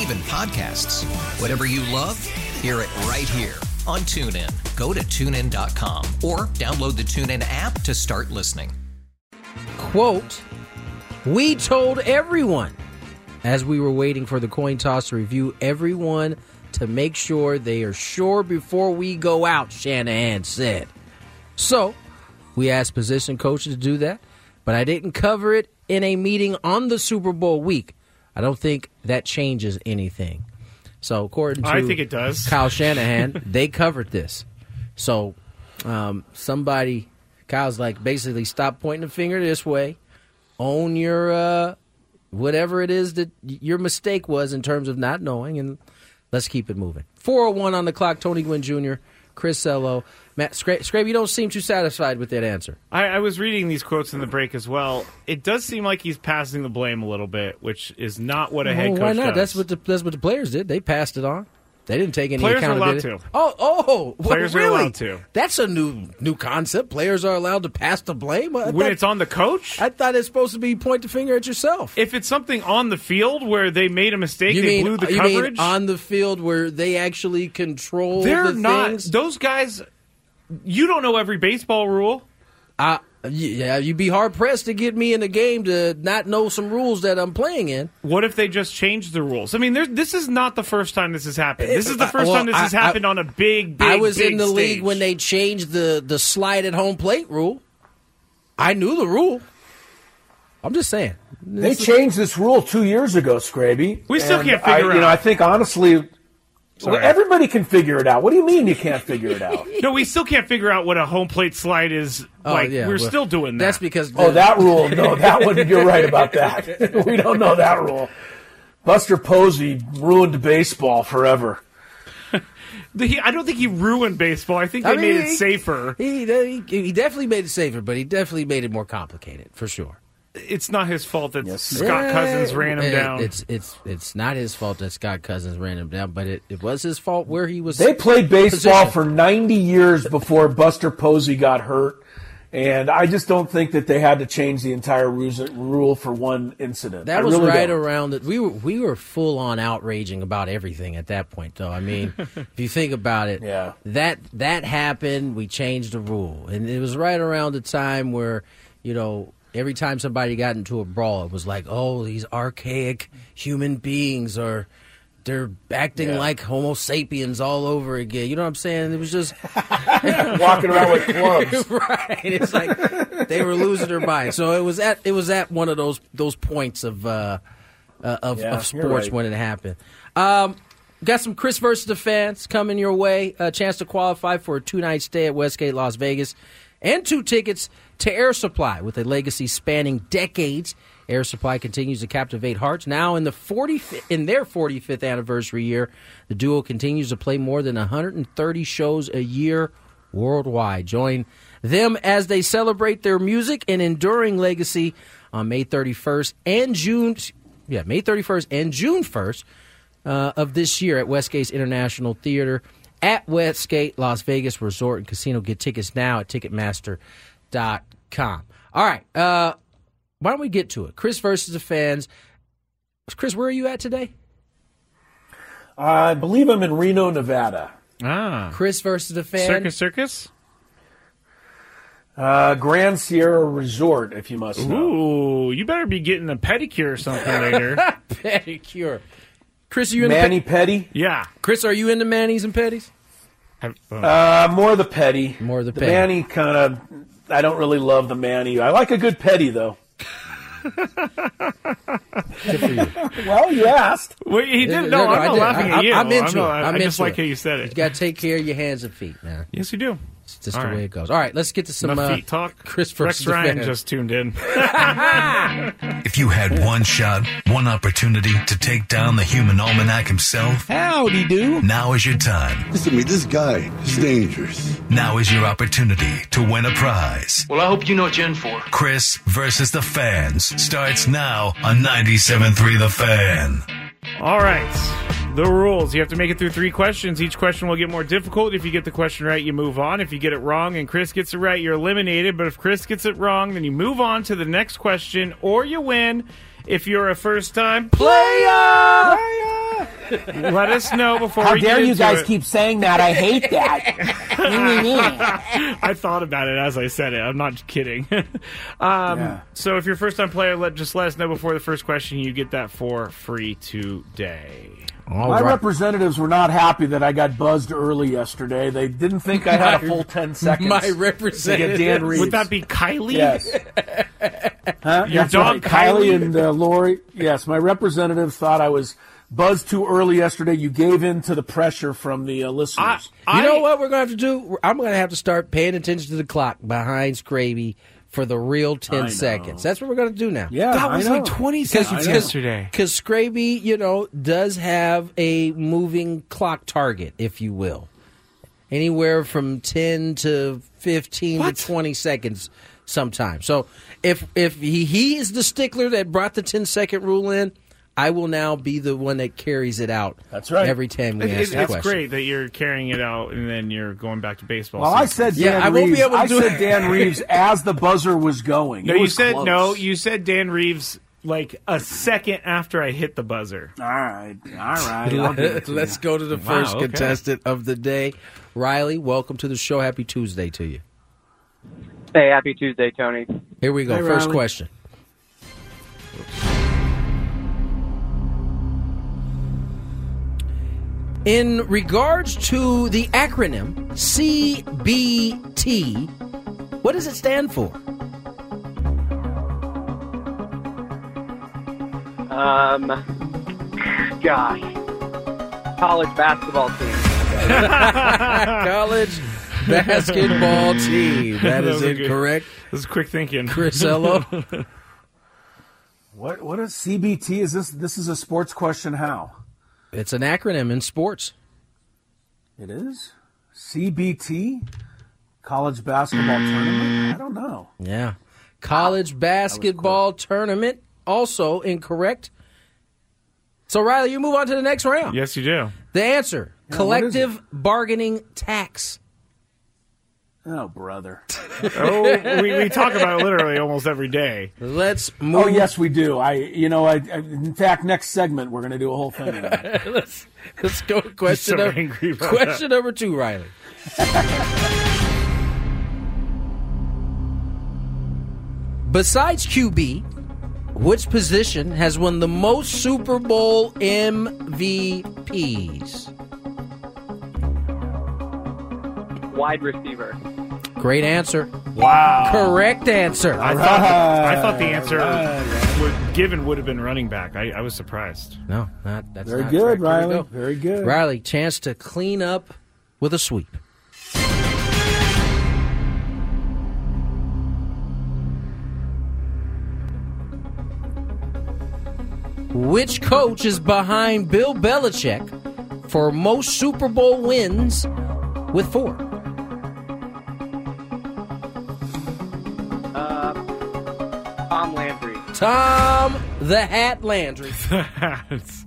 Even podcasts. Whatever you love, hear it right here on TuneIn. Go to tunein.com or download the TuneIn app to start listening. quote, we told everyone as we were waiting for the coin toss to review everyone to make sure they are sure before we go out, Shanahan said. So, we asked position coaches to do that, but I didn't cover it in a meeting on the Super Bowl week. I don't think that changes anything. So, according to I think it does. Kyle Shanahan, they covered this. So, um, somebody, Kyle's like, basically, stop pointing the finger this way. Own your uh, whatever it is that your mistake was in terms of not knowing, and let's keep it moving. 401 on the clock, Tony Gwynn Jr., Chris Ello. Matt Scra- Scrape, you don't seem too satisfied with that answer. I, I was reading these quotes in the break as well. It does seem like he's passing the blame a little bit, which is not what a head Well, coach why not? does. That's what the that's what the players did. They passed it on. They didn't take any Players are allowed accountability. to. Oh, oh, Players are really? allowed to. That's a new new concept. Players are allowed to pass the blame. I when thought, it's on the coach. I thought it's supposed to be point the finger at yourself. if it's something on the field where they made a mistake, you they mean blew the you coverage. mean on the field where they actually control they're the not things? those guys. You don't know every baseball rule. I, yeah, you'd be hard pressed to get me in a game to not know some rules that I'm playing in. What if they just changed the rules? I mean, this is not the first time this has happened. This is the eh, first Well, time this has I- I- happened on a big, big. I was big in the league when they changed the the slide at home plate rule. I knew the rule. I'm just saying. They changed this rule two years ago, Scraby. We still can't figure I, it You know. I think honestly, well, everybody can figure it out. What do you mean you can't figure it out? No, we still can't figure out what a home plate slide is. Oh, like yeah, we're well, still doing that. That's because Oh, that rule? No, that one. You're right about that. we don't know that rule. Buster Posey ruined baseball forever. He- I don't think he ruined baseball. I think they I mean, made it he- safer. He, he he definitely made it safer, but he definitely made it more complicated for sure. It's not his fault that Scott Cousins ran him It- down. It's it's it's not his fault that Scott Cousins ran him down, but it, it was his fault where he was. They played baseball positioned. for 90 years before Buster Posey got hurt. And I just don't think that they had to change the entire rules- rule for one incident. That I was really right don't. around that We were we were full on outraging about everything at that point, though. I mean, if you think about it, Yeah. that that happened. We changed the rule, and it was right around the time where you know every time somebody got into a brawl, it was like, oh, these archaic human beings are. They're acting Yeah. like Homo sapiens all over again. You know what I'm saying? It was just Walking around with clubs. right. It's like they were losing their mind. So it was at it was at one of those those points of uh, uh, of, Yeah, of sports right. when it happened. Um, got some Chris versus the fans coming your way. A chance to qualify for a two night stay at Westgate, Las Vegas, and two tickets to Air Supply with a legacy spanning decades. Air Supply continues to captivate hearts. Now in the 40 in their 45th anniversary year, the duo continues to play more than 130 shows a year worldwide. Join them as they celebrate their music and enduring legacy on May 31st and June yeah, May 31st and June 1st uh, of this year at Westgate's International Theater at Westgate Las Vegas Resort and Casino. Get tickets now at Ticketmaster.com. All right, uh, why don't we get to it? Chris versus the fans. Chris, where are you at today? I believe I'm in Reno, Nevada. ah, Chris versus the fans. circus, circus. Uh, Grand Sierra Resort, if you must know. Ooh, you better be getting a pedicure or something later. pedicure. Chris, are you in Manny the Petty. Yeah, Chris, are you into manis and petties? Oh. Uh, more the petty. More the the petty. Manny kind of. I don't really love the Manny. I like a good petty though. well, you asked. Wait, he No, did. No, no, I'm I not did. laughing I- at you. I'm into not- it. I I'm just into like it. how you said it. You got to take care of your hands and feet, man. Yes, you do. It's just All the right. way it goes. All right, let's get to some Enough uh, feet talk. Chris Rex versus the Ryan fans. just tuned in. If you had one shot, one opportunity to take down the human almanac himself, Howdy do. now is your time. Listen to me, this guy is dangerous. Now is your opportunity to win a prize. Well, I hope you know what you're in for. Chris versus the fans starts now on 97.3 The Fan. All right. The rules. You have to make it through three questions. Each question will get more difficult. If you get the question right, you move on. If you get it wrong and Chris gets it right, you're eliminated. But if Chris gets it wrong, then you move on to the next question or you win. If you're a first time player, let us know before How dare you guys it. keep saying that? I hate that. I thought about it as I said it. I'm not kidding. um, So if you're a first time player, let just let us know before the first question. You get that for free today. All My right. representatives were not happy that I got buzzed early yesterday. They didn't think I had a full ten seconds. My representative. Dan Reeves. Would that be Kylie? Yes. Huh? Your That's dog, right. Kylie? Kylie and uh, Lori. Yes, my representatives thought I was buzzed too early yesterday. You gave in to the pressure from the uh, listeners. You know what we're going to have to do? I'm going to have to start paying attention to the clock behind Scraby for the real 10 seconds. That's what we're going to do now. yeah, That I was know. like 20 I seconds know. yesterday. Because Scraby, you know, does have a moving clock target, if you will. Anywhere from 10 to 15 What? to 20 seconds sometimes. So if if he, he is the stickler that brought the 10 second rule in, I will now be the one that carries it out. That's right. Every time we It- ask it- the it's question. great that you're carrying it out and then you're going back to baseball. Well, I season. said Yeah, Dan I won't be able to I do said it. Dan Reeves as the buzzer was going. no, It you was said close. no. You said Dan Reeves like a second after I hit the buzzer. All right, all right. I'll give it to Let's you. go to the Wow, first okay. contestant of the day. Riley, welcome to the show. Happy Tuesday to you. Hey, happy Tuesday, Tony. Here we go. Hey, First Riley. question. In regards to the acronym CBT, what does it stand for? Um, gosh, college basketball team. College basketball team. That That is was a good- incorrect. This is quick thinking. Chris Ello. What? What is CBT? Is this? This is a sports question. How? It's an acronym in sports. It is CBT, college basketball tournament. I don't know. Yeah. College ah, basketball tournament, also incorrect. So, Riley, you move on to the next round. yes, you do. The answer Yeah, collective bargaining tax. Oh, brother. Oh, we, we talk about it literally almost every day. Let's oh, move. Oh, yes, we do. I, you know, I, I in fact, next segment we're going to do a whole thing. on that. let's, let's go to question, so number, angry about question number two, Riley. Besides QB, which position has won the most Super Bowl MVPs? Wide receiver. Great answer. Wow. Correct answer. I thought I thought the answer would, given would have been running back. I, I was surprised. No, not that's Very not good, correct. Here we Riley. go. Very good. Riley, chance to clean up with a sweep. Which coach is behind Bill Belichick for most Super Bowl wins with four? Tom the Hat Landry. That's-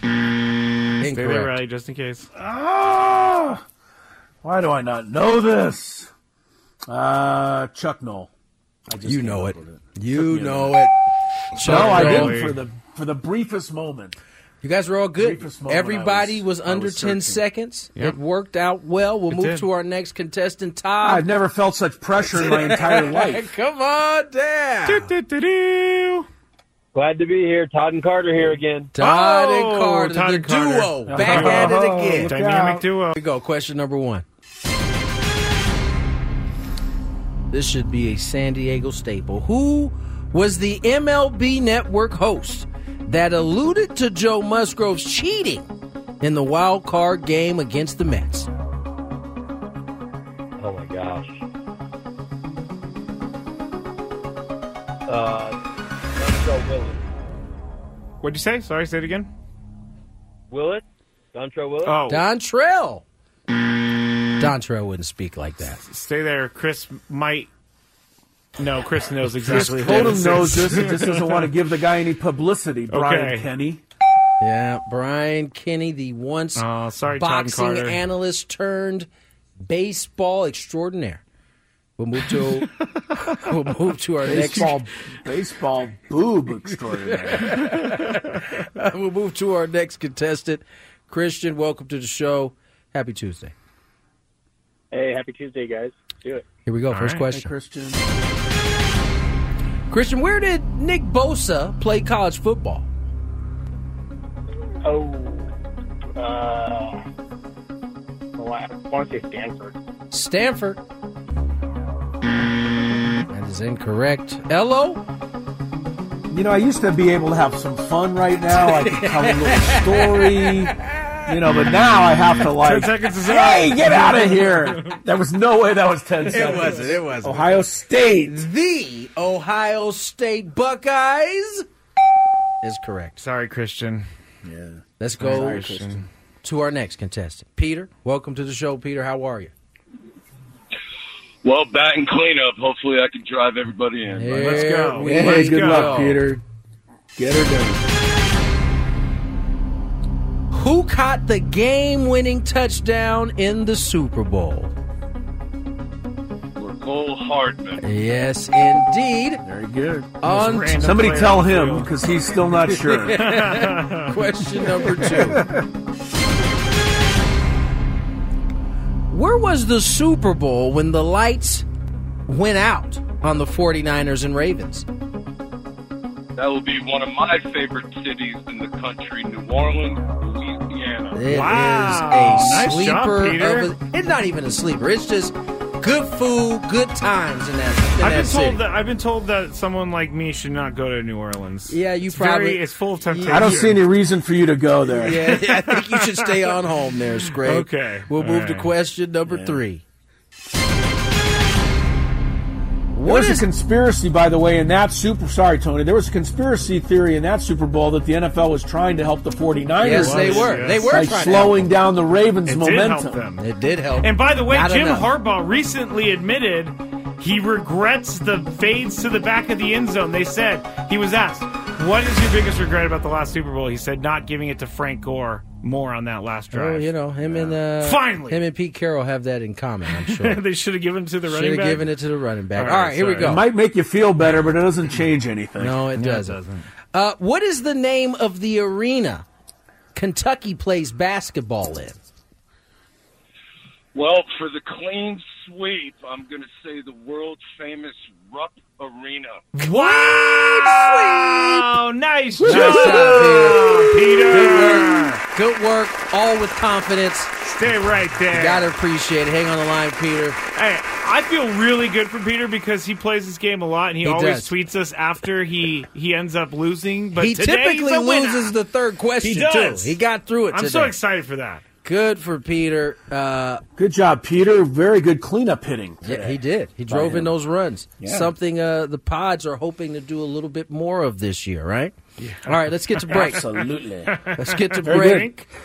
Stay there, Incorrect. Riley, just in case. Ah! Why do I not know this? Uh, Chuck Noll. I just You know up it. You Yeah. know it. No, Chuck I didn't for the for the briefest moment. You guys were all good. Everybody was, was, under was 10 seconds. Yep. It worked out well. We'll it move did. to our next contestant, Todd. I've never felt such pressure in my entire life. Come on, Dad. Do, do, do, Glad to be here. Todd and Carter here again. Todd oh, and Carter, Todd the and Carter. duo. Uh-huh. Back at it uh-huh. again. Dynamic duo. Here we go. Question number one. This should be a San Diego staple. Who was the MLB Network host that alluded to Joe Musgrove's cheating in the wild card game against the Mets? Oh my gosh. Uh, Dontrelle Willis. What'd you say? Sorry, say it again. Willis? Dontrelle Willis? Oh, Dontrelle. Dontrelle wouldn't speak like that. stay there. Chris might. No, Chris knows exactly. Chris Told him knows this and just doesn't want to give the guy any publicity. Brian Okay. Kenny. Yeah, Brian Kenny, the once Oh, sorry, Todd boxing analyst turned baseball extraordinaire. We'll move to we'll move to our next Baseball, baseball boob extraordinary. we'll move to our next contestant. Christian, welcome to the show. Happy Tuesday. Hey, happy Tuesday, guys. Do it. Here we go. First right. question. Christian. Christian, where did Nick Bosa play college football? Oh, uh, oh, I want to say Stanford. Stanford. That is incorrect. Elo? You know, I used to be able to have some fun right now. I could tell a little story. You know, but now I have to like, Ten seconds is up. hey, get out of here. There was no way that was 10 seconds. It wasn't, it wasn't. Ohio State. The Ohio State Buckeyes is correct. Sorry, Christian. Yeah. Let's go Sorry, Christian. to our next contestant. Peter, welcome to the show. Peter, how are you? Well, bat and cleanup. Hopefully, I can drive everybody in. Here Let's go. Hey, Let's good go. luck, Peter. Get her done. Who caught the game winning touchdown in the Super Bowl? Mecole Hardman. Yes, indeed. Very good. On random Somebody tell him because he's still not sure. question number two. Where was the Super Bowl when the lights went out on the 49ers and Ravens? That will be one of my favorite cities in the country, New Orleans, Louisiana. It is Wow. a Nice sleeper. job, Peter. A, it's not even a sleeper. It's just good food, good times in that, in I've that been city. told that I've been told that someone like me should not go to New Orleans. Yeah, you it's probably- very, it's full of temptation. I don't see any reason for you to go there. Yeah, I think you should stay on home there, Scrape. Okay. We'll All move to question number three. There was a conspiracy, by the way, in that Super. Sorry, Tony. There was a conspiracy theory in that Super Bowl that the NFL was trying to help the 49ers. Yes, they were. yes. They were by trying slowing down the Ravens' It did momentum. help them. It did help. And by the way, Not Jim enough. Harbaugh recently admitted he regrets the fades to the back of the end zone. They said he was asked, "What is your biggest regret about the last Super Bowl?" He said, "Not giving it to Frank Gore more on that last Oh, drive." you know him and uh, Finally. him and Pete Carroll have that in common. I'm sure. they should have given it to the Should running have back. given it to the running back. All All right, right, here we go. It might make you feel better, but it doesn't change anything. no, it No, it doesn't. doesn't. Uh, what is the name of the arena Kentucky plays basketball in? Well, for the clean sweep, I'm going to say the world famous Rupp Arena. Wow! Nice job, Nice job, Peter. Good work. Good work. All with confidence. Stay right there. Gotta appreciate it. Hang on the line, Peter. Hey, I feel really good for Peter because he plays this game a lot, and he, He always does. tweets us after he he ends up losing. But he today typically he's a loses the third question He does. too. He got through it I'm today. so excited for that. Good for Peter. Uh, Good job, Peter. Very good cleanup hitting. yeah, he did. He drove in those runs. Yeah. Something uh, the Pods are hoping to do a little bit more of this year, right? All right, let's get to break. Absolutely. Let's get to break.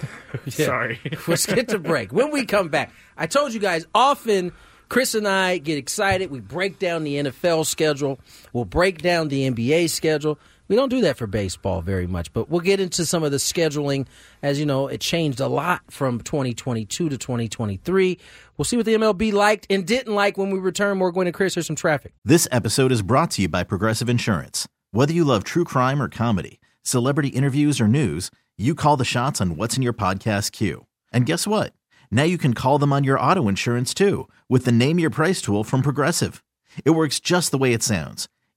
Yeah. Sorry. Let's get to break. When we come back, I told you guys often Chris and I get excited. We break down the NFL schedule. We'll break down the NBA schedule. We don't do that for baseball very much, but we'll get into some of the scheduling. As you know, it changed a lot from 2022 to 2023. We'll see what the MLB liked and didn't like when we return. More going to Chris. There's some traffic. This episode is brought to you by Progressive Insurance. Whether you love true crime or comedy, celebrity interviews or news, you call the shots on what's in your podcast queue. And guess what? Now you can call them on your auto insurance too with the Name Your Price tool from Progressive. It works just the way it sounds.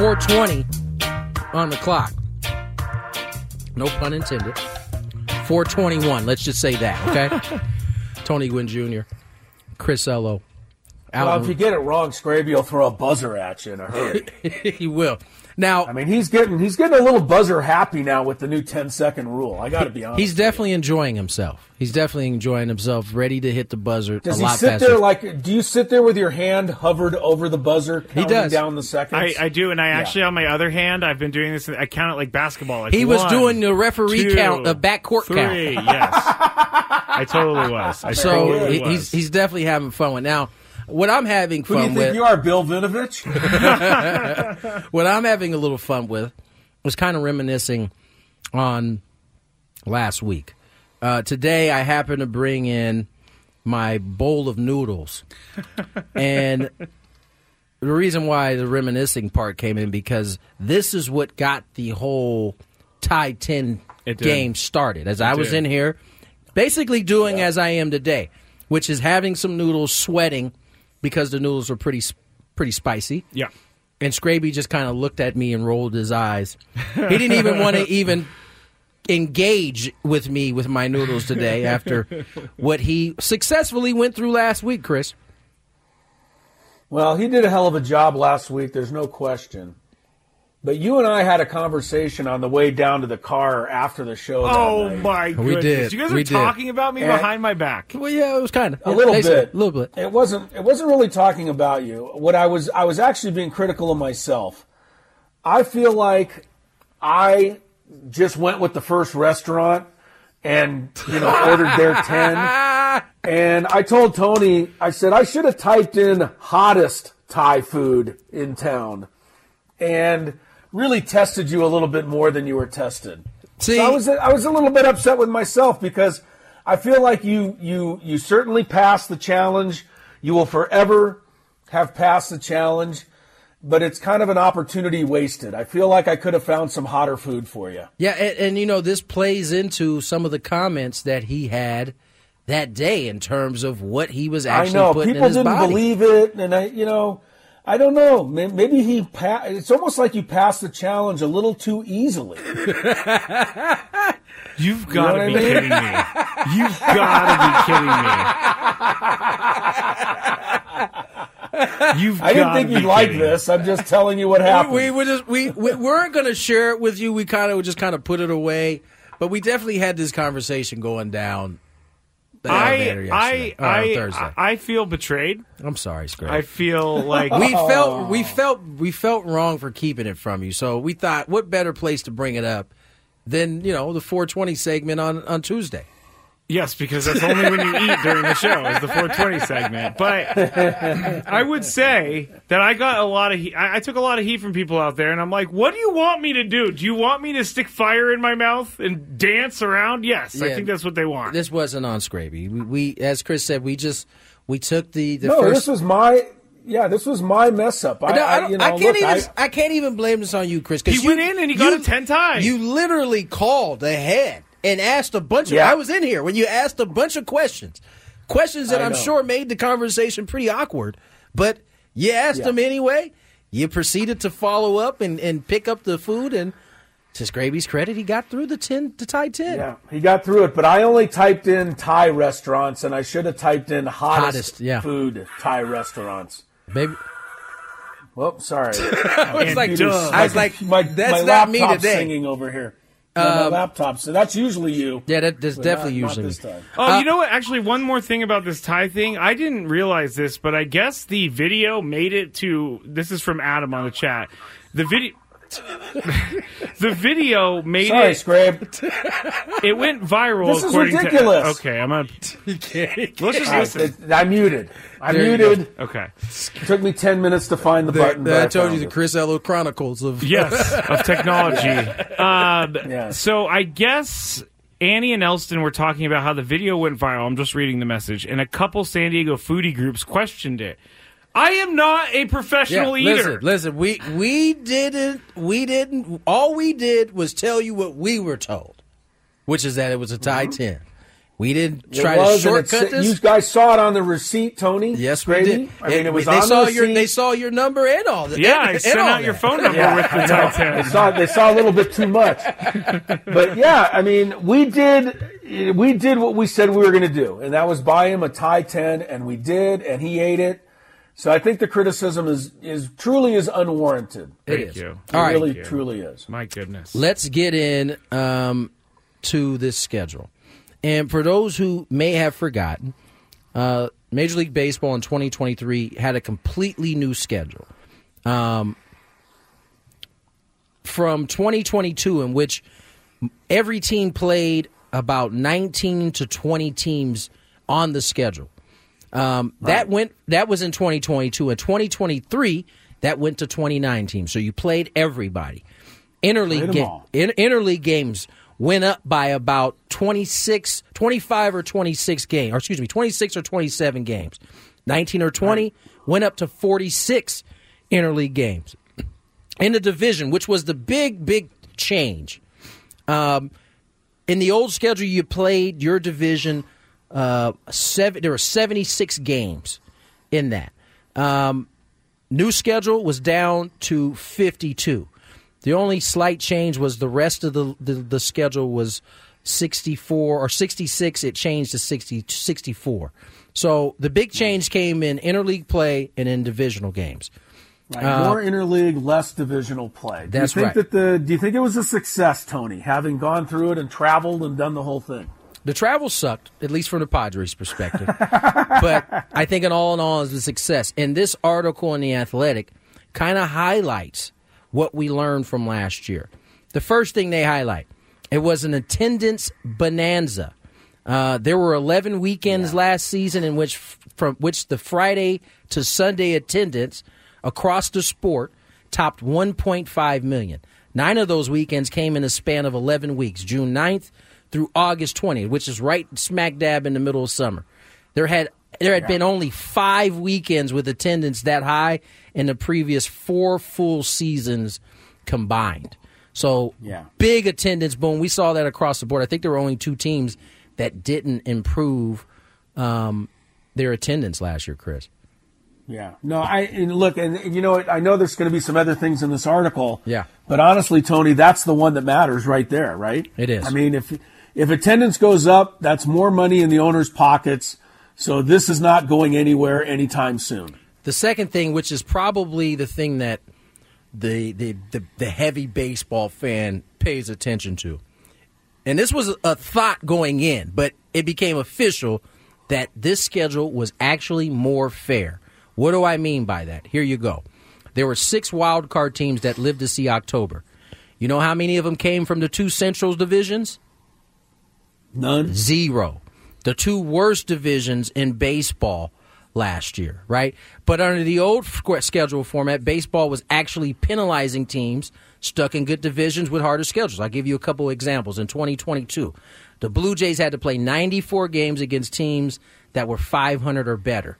Four twenty on the clock. No pun intended. Four twenty one. Let's just say that. Okay. Tony Gwynn Jr., Chris Ello. Well, if you get it wrong, Scraby will throw a buzzer at you in a hurry. he will. Now, I mean, he's getting he's getting a little buzzer happy now with the new 10 second rule. I got to be honest. He's definitely enjoying himself. He's definitely enjoying himself, ready to hit the buzzer Does a he lot sit faster. there like? Do you sit there with your hand hovered over the buzzer, counting does. down the seconds? I, I do, and I Yeah. actually, on my other hand, I've been doing this. I count it like basketball. Like he was one, doing the referee two, count, a backcourt three. count. Yes, I totally was. I so totally he- was. he's he's definitely having fun with. Now, what I'm having Who do you fun think with, you are, Bill Vinovich? what I'm having a little fun with, was kind of reminiscing on last week. Uh, today, I happened to bring in my bowl of noodles, and the reason why the reminiscing part came in because this is what got the whole Thai 10 game started. As It I was did. in here, basically doing as I am today, which is having some noodles, sweating because the noodles were pretty pretty spicy. Yeah. And Scraby just kind of looked at me and rolled his eyes. He didn't even want to even engage with me with my noodles today after what he successfully went through last week, Chris. Well, he did a hell of a job last week. There's no question. But you and I had a conversation on the way down to the car after the show. that Oh night. my We goodness! did. You guys We are did. talking about me And- behind my back. Well, yeah, it was kind of a little bit, a little bit. It wasn't. It wasn't really talking about you. What I was, I was actually being critical of myself. I feel like I just went with the first restaurant and you know ordered their ten. And I told Tony, I said I should have typed in hottest Thai food in town, and really tested you a little bit more than you were tested. See- so I was I was a little bit upset with myself because I feel like you you you certainly passed the challenge. You will forever have passed the challenge, but it's kind of an opportunity wasted. I feel like I could have found some hotter food for you. Yeah, and, and you know this plays into some of the comments that he had that day in terms of what he was I actually know putting people in his didn't body. believe it, and I, you know, I don't know. Maybe he. Pa- it's almost like you passed the challenge a little too easily. You've know got what to I be mean? kidding me! You've got to be kidding me! You've I didn't think you'd like this. I'm just telling you what happened. we, we were just we, we weren't going to share it with you. We kind of just kind of put it away, but we definitely had this conversation going down. The I I or I, Thursday. I feel betrayed. I'm sorry, Scrap. I feel like we oh. felt we felt we felt wrong for keeping it from you. So we thought, what better place to bring it up than you know the 420 segment on on Tuesday. Yes, because that's only when you eat during the show is the 420 segment. But I would say that I got a lot of heat. I, I took a lot of heat from people out there, and I'm like, "What do you want me to do? Do you want me to stick fire in my mouth and dance around?" Yes, I think that's what they want. This wasn't on Scraby. We, we as Chris said, we just we took the the no, first. this was my. Yeah, this was my mess up. I, No, I, I, you know, I can't look, even. I, I, can't even blame this on you, Chris. He you- went in and he got you- it 10 times. You literally called ahead and asked a bunch of. Yeah. I was in here when you asked a bunch of questions, questions that I I'm know. sure made the conversation pretty awkward. But you asked Yeah. them anyway. You proceeded to follow up and, and pick up the food, and To Scraby's credit, he got through the ten, to Thai ten. Yeah, he got through it, but I only typed in Thai restaurants, and I should have typed in hottest, Hottest, yeah. food Thai restaurants. Baby, Whoop, sorry. I was like, I was like, my, that's my not me today. singing over here. No, Um, my laptop. So that's usually you. Yeah, that, that's but definitely not- not usually this time. Oh, Uh, you know what? Actually, one more thing about this Thai thing. I didn't realize this, but I guess the video made it to. This is from Adam on the chat. The video. The video made Sorry, it. Scrape. It went viral. This is according ridiculous. To, okay, I'm gonna. Let's just listen. it- I muted. I There you muted. Okay. It took me ten minutes to find the button. but I I told found you the it. Chris Ello Chronicles of Yes, of technology. Um, Yes. So I guess Annie and Elston were talking about how the video went viral. I'm just reading the message, and a couple San Diego foodie groups questioned it. I am not a professional Yeah, eater. Listen, listen, we we didn't we didn't all we did was tell you what we were told, which is that it was a mm-hmm. Thai ten. We didn't try to shortcut this. You guys saw it on the receipt, Tony. yes, we Grady? did. I mean, it, was they on saw the your receipt. they saw your number and all that. Yeah, and- I sent all out your phone number Yeah, with the I know. Thai They saw they saw a little bit too much, but yeah, I mean, we did we did what we said we were going to do, and that was buy him a Thai ten, and we did, and he ate it. So I think the criticism is is truly is unwarranted. It Thank is. you. It All right. really Thank you. truly is. My goodness. Let's get in um, to this schedule. And for those who may have forgotten, uh, Major League Baseball in 2023 had a completely new schedule. Um, from 2022, in which every team played about 19 to 20 teams on the schedule. Um, That went. That was in 2022. In 2023, that went to 29 teams. So you played everybody. Interleague ga- in, interleague games went up by about 26, 25 or 26 games, or excuse me, 26 or 27 games. 19 or 20 went up to 46 interleague games. In the division, which was the big, big change. Um, in the old schedule, you played your division. Uh, seven. There were seventy six games in that. Um, new schedule was down to fifty two. The only slight change was the rest of the the, the schedule was sixty four or sixty six. It changed to 60, 64. So the big change came in interleague play and in divisional games. Right. Uh, More interleague, less divisional play. Do That's you think right. That the, do you think it was a success, Tony, having gone through it and traveled and done the whole thing? The travel sucked, at least from the Padres' perspective. but I think, in all in all, is a success. And this article in the Athletic kind of highlights what we learned from last year. The first thing they highlight it was an attendance bonanza. Uh, there were 11 weekends last season in which, from which the Friday to Sunday attendance across the sport topped 1.5 million. Nine of those weekends came in a span of 11 weeks, June 9th through August 20th, which is right smack dab in the middle of summer. There had there had been only five weekends with attendance that high in the previous four full seasons combined. So Yeah. big attendance boom. We saw that across the board. I think there were only two teams that didn't improve um, their attendance last year, Chris. Yeah. No, I and look, and, and you know, I know there's going to be some other things in this article. Yeah. But honestly, Tony, that's the one that matters right there, right? It is. I mean, if if attendance goes up, that's more money in the owner's pockets. So this is not going anywhere anytime soon. The second thing, which is probably the thing that the the, the, the heavy baseball fan pays attention to, and this was a thought going in, but it became official that this schedule was actually more fair. What do I mean by that? Here you go. There were six wild card teams that lived to see October. You know how many of them came from the two Central divisions? None. Zero. The two worst divisions in baseball last year, right? But under the old schedule format, baseball was actually penalizing teams stuck in good divisions with harder schedules. I'll give you a couple examples. In 2022, the Blue Jays had to play 94 games against teams that were 500 or better.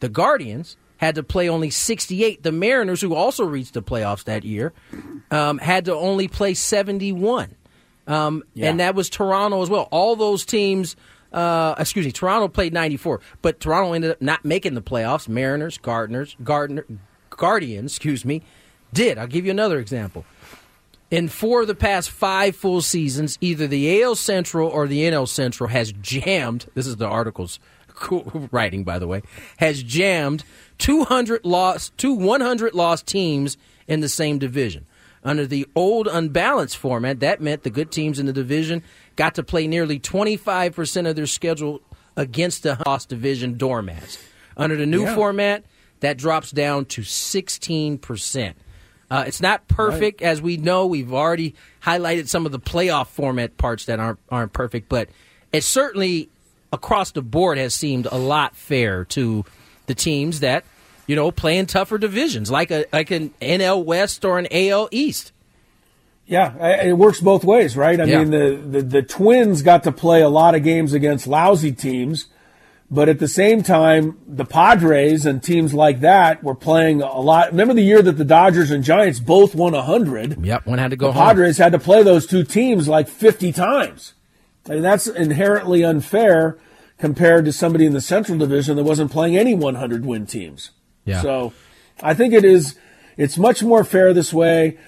The Guardians had to play only 68. The Mariners, who also reached the playoffs that year, um, had to only play 71. Um, Yeah. And that was Toronto as well. All those teams, uh, excuse me, Toronto played 94, but Toronto ended up not making the playoffs. Mariners, Gardeners, Gardner, Guardians, excuse me, did. I'll give you another example. In four of the past five full seasons, either the AL Central or the NL Central has jammed. This is the article's writing, by the way, has jammed 200 lost, two 100 lost teams in the same division. Under the old unbalanced format, that meant the good teams in the division got to play nearly 25% of their schedule against the lost division doormats. Under the new Yeah. format, that drops down to 16%. Uh, it's not perfect, as we know. We've already highlighted some of the playoff format parts that aren't aren't perfect, but it certainly across the board has seemed a lot fair to the teams that you know playing tougher divisions, like a like an NL West or an AL East. Yeah, it works both ways, right? I Yeah. mean, the, the the Twins got to play a lot of games against lousy teams, but at the same time, the Padres and teams like that were playing a lot. Remember the year that the Dodgers and Giants both won hundred? Yep, one had to go the home. Padres had to play those two teams like fifty times, and that's inherently unfair compared to somebody in the Central Division that wasn't playing any one hundred win teams. Yeah. So, I think it is. It's much more fair this way.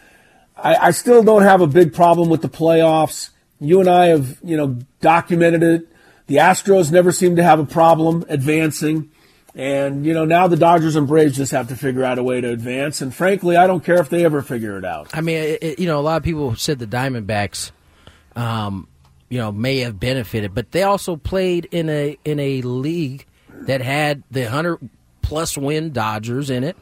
I, I still don't have a big problem with the playoffs. You and I have, you know, documented it. The Astros never seem to have a problem advancing. And, you know, now the Dodgers and Braves just have to figure out a way to advance. And frankly, I don't care if they ever figure it out. I mean, it, you know, a lot of people said the Diamondbacks, um, you know, may have benefited, but they also played in a in a league that had the hundred plus win Dodgers in it.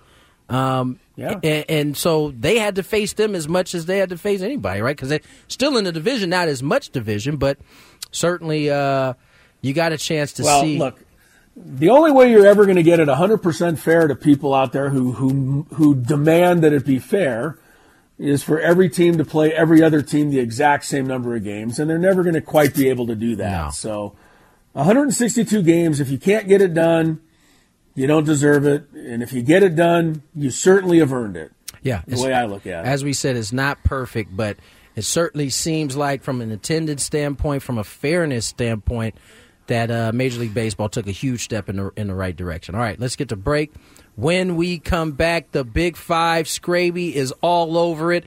Um, Yeah. and, and so they had to face them as much as they had to face anybody, right? Because they're still in the division, not as much division, but certainly uh, you got a chance to well, see. look, the only way you're ever going to get it 100% fair to people out there who, who, who demand that it be fair is for every team to play every other team the exact same number of games, and they're never going to quite be able to do that. No. So, 162 games, if you can't get it done, you don't deserve it. And if you get it done, you certainly have earned it. Yeah, The way I look at it. As we said, it's not perfect, but it certainly seems like, from an attendance standpoint, from a fairness standpoint, that uh, Major League Baseball took a huge step in the in the right direction. All right, let's get to break. When we come back, the Big Five, Scraby is all over it.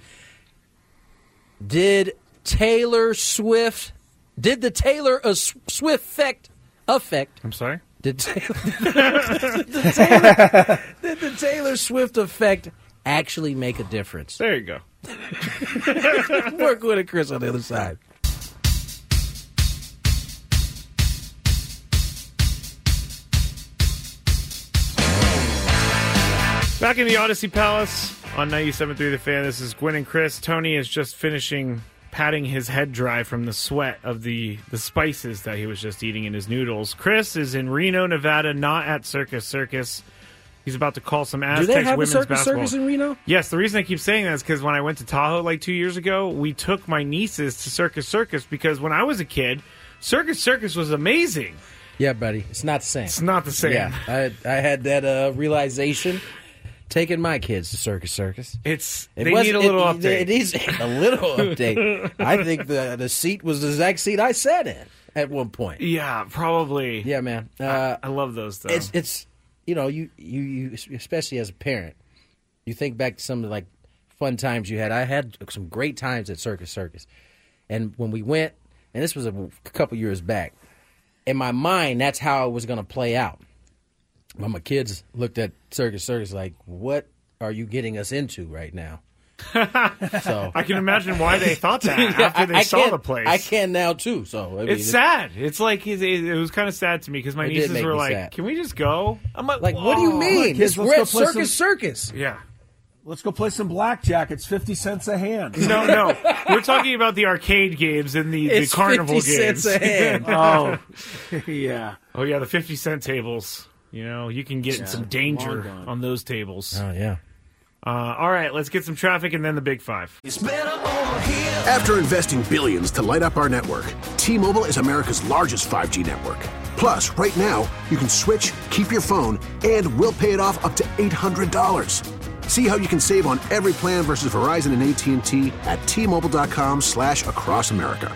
Did Taylor Swift? Did the Taylor uh, Swift effect affect? I'm sorry. Did Taylor, did, Taylor, did the Taylor Swift effect actually make a difference? There you go. Work with it, Chris, on the other side. Back in the Odyssey Palace on 97.3 The Fan, this is Gwynn and Chris. Tony is just finishing patting his head dry from the sweat of the, the spices that he was just eating in his noodles. Chris is in Reno, Nevada, not at Circus Circus. He's about to call some Do they have a circus basketball. circus in Reno? Yes, the reason I keep saying that is because when I went to Tahoe like two years ago, we took my nieces to Circus Circus because when I was a kid, Circus Circus was amazing. Yeah, buddy, it's not the same. It's not the same. Yeah, I I had that uh, realization taking my kids to Circus Circus. It's It they wasn't- need a little it, update. It needs a little update. I think the the seat was the exact seat I sat in at one point. Yeah, probably. Yeah, man. Uh, I love those though. it's it's you know you you you especially as a parent, you think back to some of the like fun times you had. I had some great times at Circus Circus, and when we went, and this was a couple years back. In my mind, that's how it was going to play out. But my kids looked at Circus Circus like, "What are you getting us into right now?" so I can imagine why they thought that Yeah, after I- they I saw the place. I can now too. So I mean, it's sad. It's like it, it, it was kind of sad to me because my nieces were like, sad. "Can we just go?" I'm like, Like, what do you mean? kids, It's let's we're at Circus some- Circus. Yeah. Let's go play some blackjack. It's 50 cents a hand. No, no. We're talking about the arcade games and the, It's the carnival 50 games. cents a hand. oh, yeah. oh yeah, the fifty cent tables. You know, you can get in Yeah, some danger on those tables. Oh yeah. Uh, all right, let's get some traffic and then the big five. After investing billions to light up our network, T-Mobile is America's largest 5G network. Plus, right now, you can switch, keep your phone, and we'll pay it off up to $800. See how you can save on every plan versus Verizon and AT&T at T-Mobile.com slash across America.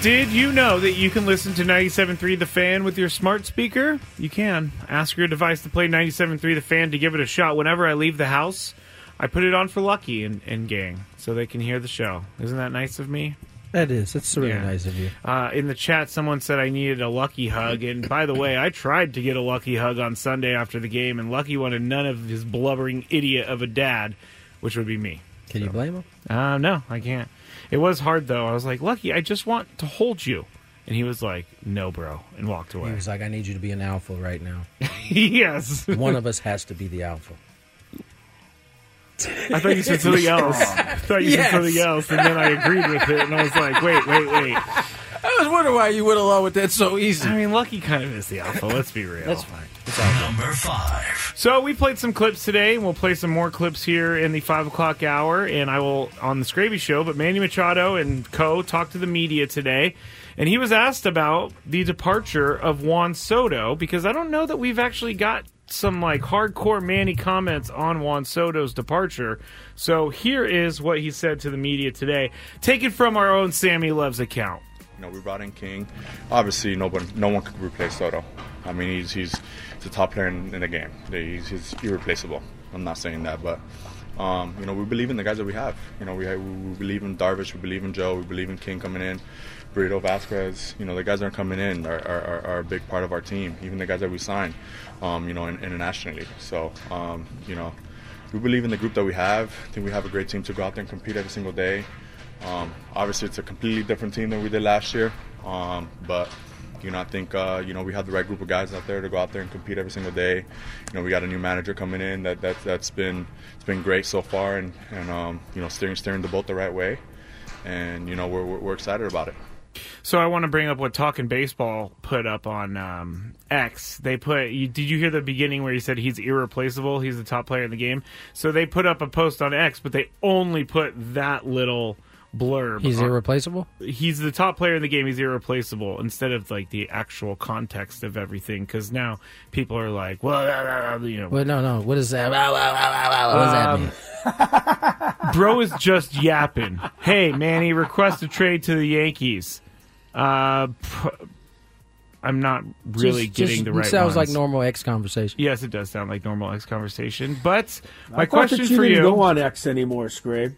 Did you know that you can listen to 97.3 The Fan with your smart speaker? You can. Ask your device to play 97.3 The Fan to give it a shot. Whenever I leave the house, I put it on for Lucky and, and Gang so they can hear the show. Isn't that nice of me? That is. That's really Yeah. nice of you. Uh, in the chat, someone said I needed a Lucky hug. And by the way, I tried to get a Lucky hug on Sunday after the game, and Lucky wanted none of his blubbering idiot of a dad, which would be me. Can you blame him? Uh, no, I can't. It was hard though. I was like, Lucky, I just want to hold you, and he was like, No, bro, and walked away. He was like, I need you to be an alpha right now. yes, One of us has to be the alpha. I thought you said something else. I thought you Yes. said something else, and then I agreed with it, and I was like, Wait, wait, wait. I was wondering why you went along with that so easy. I mean, Lucky kind of is the alpha. Let's be real. That's fine. Number five. So we played some clips today, and we'll play some more clips here in the five o'clock hour. And I will on the Scraby Show. But Manny Machado and Co. talked to the media today, and he was asked about the departure of Juan Soto because I don't know that we've actually got some like hardcore Manny comments on Juan Soto's departure. So here is what he said to the media today, taken from our own Sammy Loves account. You know, we brought in King. Obviously, no one, no one could replace Soto. I mean, he's he's the top player in, in the game. He's, he's irreplaceable. I'm not saying that, but um, you know, we believe in the guys that we have. You know, we we believe in Darvish, we believe in Joe, we believe in King coming in, Burrito Vasquez. You know, the guys that are coming in are, are, are- are a big part of our team. Even the guys that we signed, um, you know, in, internationally. So, um, you know, we believe in the group that we have. I think we have a great team to go out there and compete every single day. Um, obviously, it's a completely different team than we did last year, um, but you know, I think uh, you know we have the right group of guys out there to go out there and compete every single day. You know, we got a new manager coming in that, that that's been it's been great so far, and and um, you know steering steering the boat the right way, and you know we're we're, we're excited about it. So I want to bring up what Talking Baseball put up on um, X. They put. You, did you hear the beginning where he said he's irreplaceable? He's the top player in the game. So they put up a post on X, but they only put that little blurb. He's irreplaceable? He's the top player in the game. He's irreplaceable instead of like the actual context of everything. Because now people are like, well, you know, Well, no, no. What is that? What does that Um, mean? Bro is just yapping. Hey, Manny, request a trade to the Yankees. Uh, pr- I'm not really Just- getting just the right. Sounds like normal X conversation. Yes, it does sound like normal X conversation. But my I question that you for didn't you, go on X anymore, Scrape.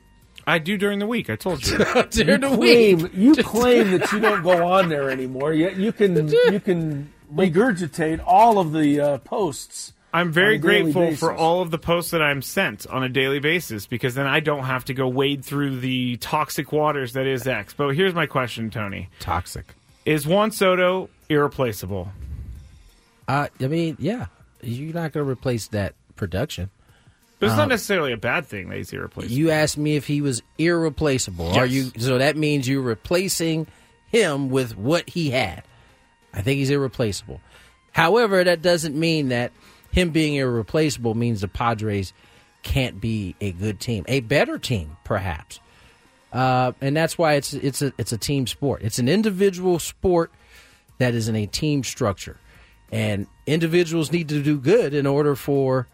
I do during the week. I told you. during you claim, you claim that you don't go on there anymore. Yet you can you can regurgitate all of the uh, posts. I'm very on a daily grateful basis. for all of the posts that I'm sent on a daily basis because then I don't have to go wade through the toxic waters that is X. But here's my question, Tony. Toxic. Is Juan Soto irreplaceable? Uh, I mean, yeah. You're not going to replace that production. But it's Um, not necessarily a bad thing that he's irreplaceable. You asked me if he was irreplaceable. Are you? So that means you're replacing him with what he had. I think he's irreplaceable. However, that doesn't mean that him being irreplaceable means the Padres can't be a good team, a better team, perhaps. Uh, and that's why it's it's a it's a team sport. It's an individual sport that is in a team structure, and individuals need to do good in order for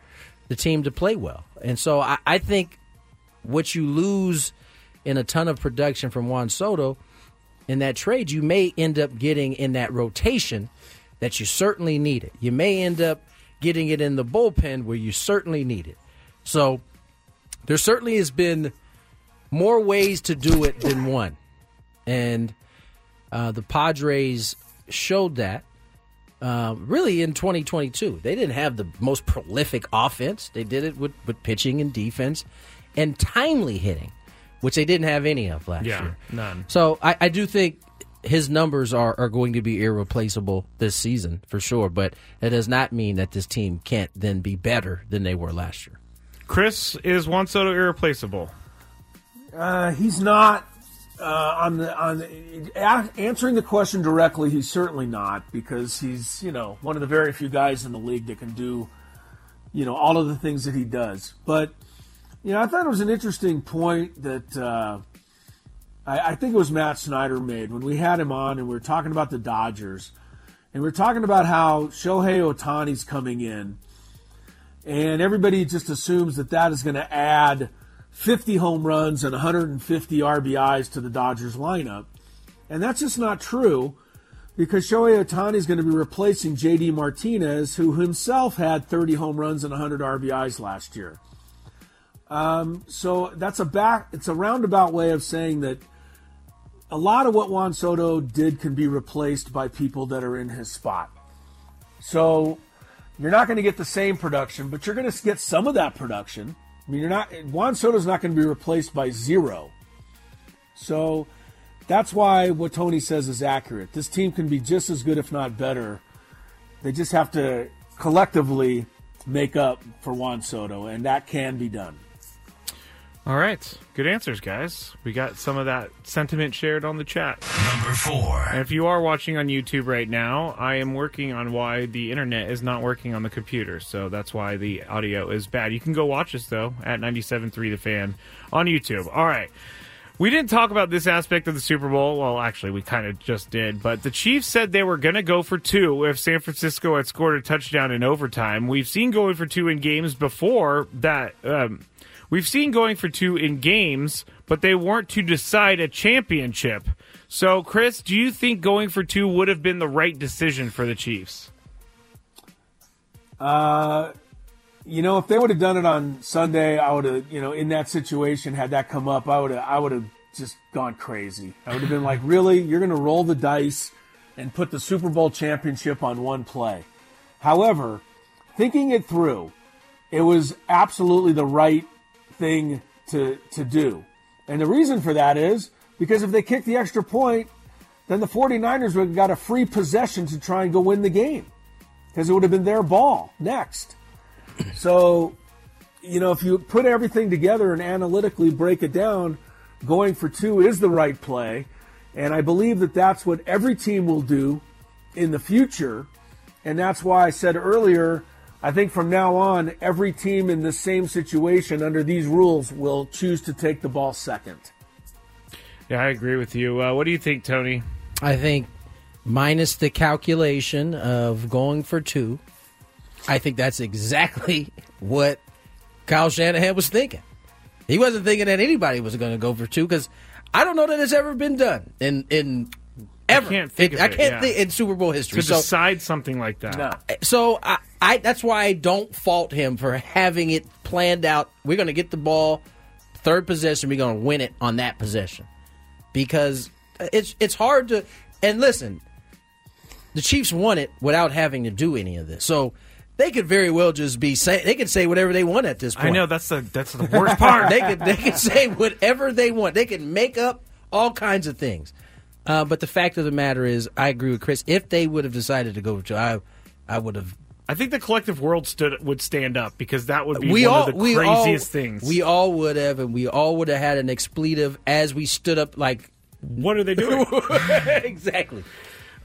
the team to play well. And so I, I think what you lose in a ton of production from Juan Soto in that trade, you may end up getting in that rotation that you certainly need it. You may end up getting it in the bullpen where you certainly need it. So there certainly has been more ways to do it than one. And uh, the Padres showed that uh, really in 2022. They didn't have the most prolific offense, they did it with, with pitching and defense and timely hitting, which they didn't have any of last Yeah, year. none. So I, I do think his numbers are, are going to be irreplaceable this season for sure, but that does not mean that this team can't then be better than they were last year. Chris is Juan Soto irreplaceable. Uh, he's not uh, on the on answering the question directly. He's certainly not because he's you know one of the very few guys in the league that can do you know all of the things that he does. But you know, I thought it was an interesting point that uh, I, I think it was Matt Snyder made when we had him on and we were talking about the Dodgers and we are talking about how Shohei Ohtani's coming in and everybody just assumes that that is going to add 50 home runs and 150 RBIs to the Dodgers lineup. And that's just not true because Shohei Ohtani is going to be replacing JD Martinez, who himself had 30 home runs and 100 RBIs last year. Um, so that's a back, it's a roundabout way of saying that a lot of what Juan Soto did can be replaced by people that are in his spot. So you're not going to get the same production, but you're going to get some of that production. I mean, you're not Juan Soto's not going to be replaced by zero. So that's why what Tony says is accurate. This team can be just as good, if not better. They just have to collectively make up for Juan Soto, and that can be done. All right. Good answers, guys. We got some of that sentiment shared on the chat. Number four. And if you are watching on YouTube right now, I am working on why the internet is not working on the computer. So that's why the audio is bad. You can go watch us, though, at 97.3 The Fan on YouTube. All right. We didn't talk about this aspect of the Super Bowl. Well, actually, we kind of just did. But the Chiefs said they were going to go for two if San Francisco had scored a touchdown in overtime. We've seen going for two in games before that. Um, we've seen going for two in games, but they weren't to decide a championship. So, Chris, do you think going for two would have been the right decision for the Chiefs? Uh, you know, if they would have done it on Sunday, I would have, you know, in that situation, had that come up, I would have, I would have just gone crazy. I would have been like, really, you're going to roll the dice and put the Super Bowl championship on one play. However, thinking it through, it was absolutely the right thing to to do. And the reason for that is because if they kick the extra point, then the 49ers would have got a free possession to try and go win the game because it would have been their ball next. So, you know, if you put everything together and analytically break it down, going for two is the right play. And I believe that that's what every team will do in the future. And that's why I said earlier, I think from now on, every team in the same situation under these rules will choose to take the ball second. Yeah, I agree with you. Uh, what do you think, Tony? I think minus the calculation of going for two, I think that's exactly what Kyle Shanahan was thinking. He wasn't thinking that anybody was going to go for two because I don't know that it's ever been done in in ever. I can't think It- of I can't yeah. think in Super Bowl history. To So- decide something like that. so I, I that's why I don't fault him for having it planned out. We're going to get the ball, third possession. We're going to win it on that possession because it's it's hard to. And listen, the Chiefs won it without having to do any of this. So they could very well just be say they could say whatever they want at this point. I know that's the that's the worst part. they could they could say whatever they want. They can make up all kinds of things. Uh, but the fact of the matter is, I agree with Chris. If they would have decided to go to, I I would have I think the collective world stood would stand up because that would be we one all of the we craziest all, things. We all would have, and we all would have had an expletive as we stood up. Like, what are they doing? exactly.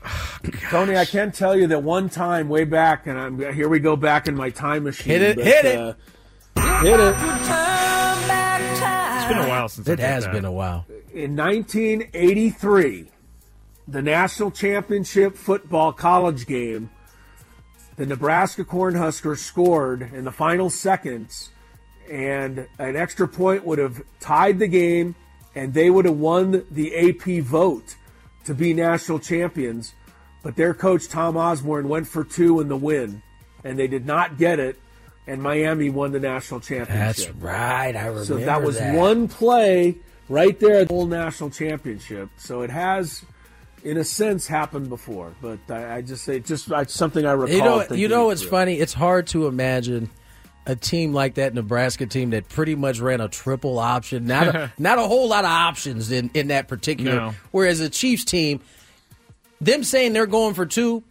Tony, I can tell you that one time way back, and I'm here we go back in my time machine. Hit it, but, hit it. uh, hit it. It's been a while since It I did has been a while. In 1983, the national championship football college game, the Nebraska Cornhuskers scored in the final seconds, and an extra point would have tied the game, and they would have won the AP vote to be national champions, but their coach Tom Osborne went for two in the win, and they did not get it, and Miami won the national championship. That's right. I remember So that was that. one play right there, the whole national championship. So it has, in a sense, happened before. But I, I just say just I, something I recall. You know, thinking you know it what's through. funny? It's hard to imagine a team like that Nebraska team that pretty much ran a triple option. Not a, not a whole lot of options in, in that particular. No. Whereas a Chiefs team, them saying they're going for two,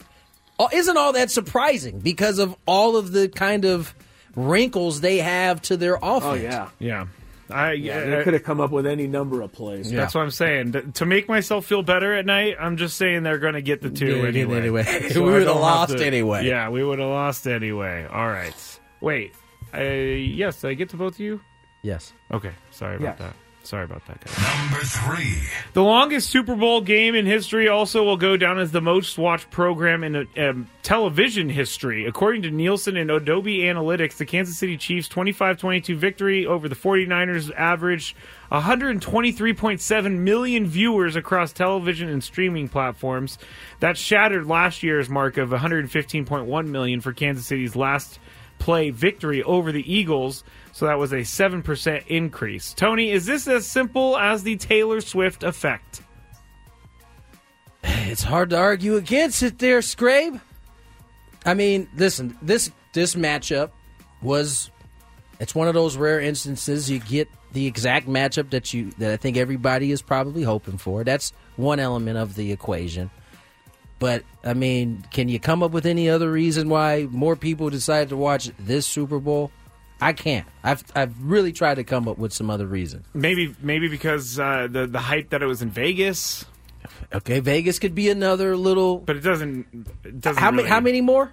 uh, isn't all that surprising because of all of the kind of wrinkles they have to their offense. Oh yeah, Yeah. I, yeah. Uh, they could have come up with any number of plays. That's what I'm saying. Th- To make myself feel better at night, I'm just saying they're going to get the two Yeah, get it anyway. anyway. So We would've lost to- anyway. Yeah, we would have lost anyway. All right. Wait. I, yes, did I get to both of you? Yes. Okay. Sorry about Yes. that. Sorry about that, guys. Number three. The longest Super Bowl game in history also will go down as the most watched program in um, television history. According to Nielsen and Adobe Analytics, the Kansas City Chiefs' 25 22 victory over the 49ers averaged 123.7 million viewers across television and streaming platforms. That shattered last year's mark of 115.1 million for Kansas City's last play victory over the Eagles. So that was a 7% increase. Tony, is this as simple as the Taylor Swift effect? It's hard to argue against it there, Scrabe. I mean, listen, this this matchup was it's one of those rare instances you get the exact matchup that you that I think everybody is probably hoping for. That's one element of the equation. But I mean, can you come up with any other reason why more people decided to watch this Super Bowl? I can't. I've I've really tried to come up with some other reason. Maybe maybe because uh, the the hype that it was in Vegas. Okay, Vegas could be another little. But it doesn't. It doesn't. How many? How many more?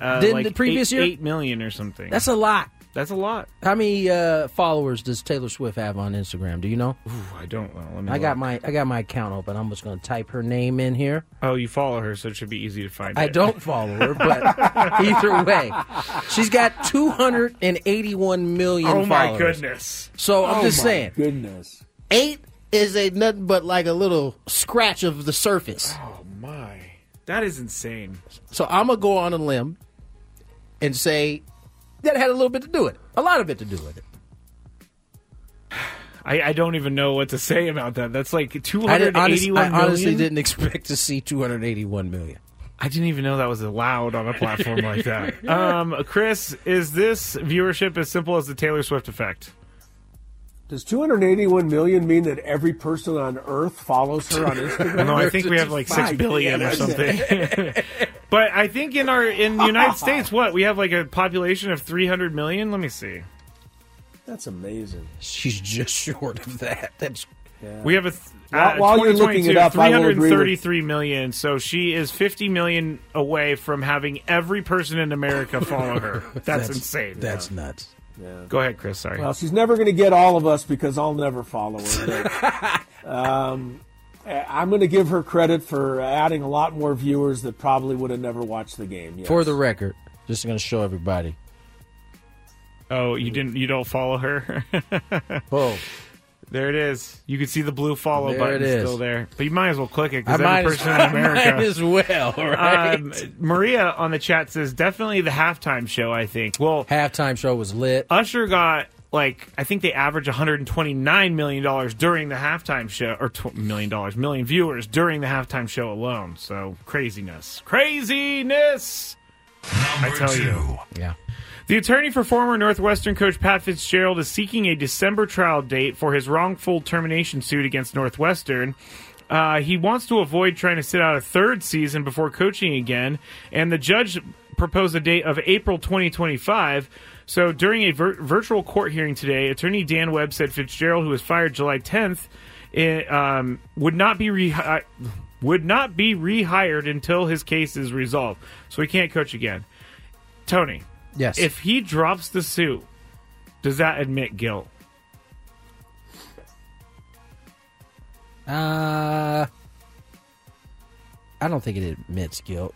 Uh, than like the previous eight, year? Eight million or something. That's a lot. That's a lot. How many uh, followers does Taylor Swift have on Instagram? Do you know? Ooh, I don't know. Let me I got my I got my account open. I'm just going to type her name in here. Oh, you follow her, so it should be easy to find. I it. don't follow her, but either way, she's got 281 million. Oh my followers. goodness! So I'm Oh, just my saying, Goodness. eight is a nothing but like a little scratch of the surface. Oh my, that is insane. So I'm gonna go on a limb and say that had a little bit to do with it, a lot of it to do with it. I, I don't even know what to say about that. That's like two I, honest, eighty-one I million. honestly didn't expect to see 281 million. I didn't even know that was allowed on a platform like that. Um, Chris, is this viewership as simple as the Taylor Swift effect? Does 281 million mean that every person on Earth follows her on Instagram? No, I think we have like six billion or something. but I think in our in the United States, what we have like a population of three hundred million. Let me see. That's amazing. She's just short of that. That's We have a th- While- uh, while you're looking it up, I will agree with- 333 million. So she is 50 million away from having every person in America follow her. That's, insane. That's nuts. Go ahead, Chris. Sorry. Well, she's never going to get all of us because I'll never follow her. But, um, I'm going to give her credit for adding a lot more viewers that probably would have never watched the game. Yes. For the record, just going to show everybody. oh, you didn't. You don't follow her. Whoa. There it is. You can see the blue follow There button it is. still there, but you might as well click it I because might every as- person in America. might as well, right? Um, Maria on the chat says definitely the halftime show. I think. Well, halftime show was lit. Usher got like I think they averaged 129 million dollars during the halftime show, or tw- million dollars, million viewers during the halftime show alone. So craziness, craziness. I tell you. Yeah. The attorney for former Northwestern coach Pat Fitzgerald is seeking a December trial date for his wrongful termination suit against Northwestern. Uh, he wants to avoid trying to sit out a third season before coaching again, and the judge proposed a date of April 2025. So during a vir- virtual court hearing today, attorney Dan Webb said Fitzgerald, who was fired July 10th, eh, um, would not be rehi- would not be rehired until his case is resolved. So he can't coach again. Tony, Yes. if he drops the suit, does that admit guilt? Uh, I don't think it admits guilt.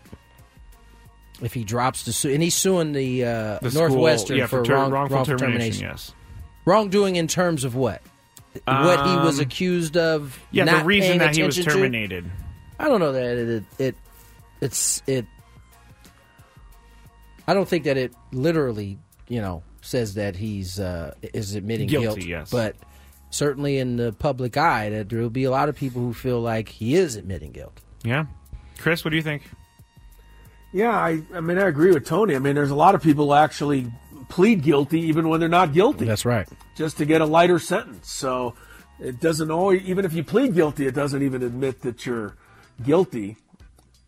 If he drops the suit, and he's suing the, uh, The school, Northwestern yeah, for, for ter- wrong, wrongful wrongful termination, termination. yes. Wrongdoing in terms of what? what he was Um, accused of. Yeah, the reason that he was attention to. terminated. I don't know that it, it it's it. I don't think that it literally, you know, says that he's uh, is admitting Guilty, guilt. yes. but certainly in the public eye, that there will be a lot of people who feel like he is admitting guilt. Yeah, Chris, what do you think? Yeah, I, I mean, I agree with Tony. I mean, there's a lot of people who actually plead guilty even when they're not guilty. That's right. Just to get a lighter sentence. So it doesn't always, even if you plead guilty, it doesn't even admit that you're guilty.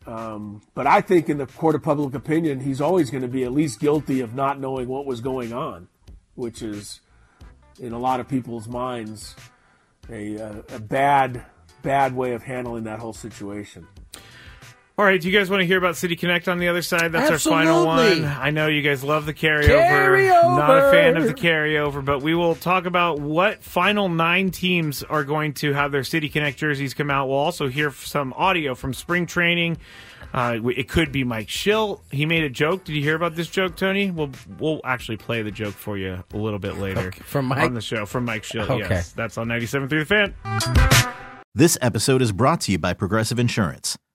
Um, but I think in the court of public opinion, he's always going to be at least guilty of not knowing what was going on, which is, in a lot of people's minds, a, a, a bad, bad way of handling that whole situation. All right, do you guys want to hear about City Connect on the other side? That's our final one. I know you guys love the carryover. Carryover. Not a fan of the carryover, but we will talk about what final nine teams are going to have their City Connect jerseys come out. We'll also hear some audio from spring training. Uh, it could be Mike Shildt. He made a joke. Did you hear about this joke, Tony? We'll we'll actually play the joke for you a little bit later From Mike? on the show from Mike Shildt. Okay. Yes, that's on 97.3 The Fan. This episode is brought to you by Progressive Insurance.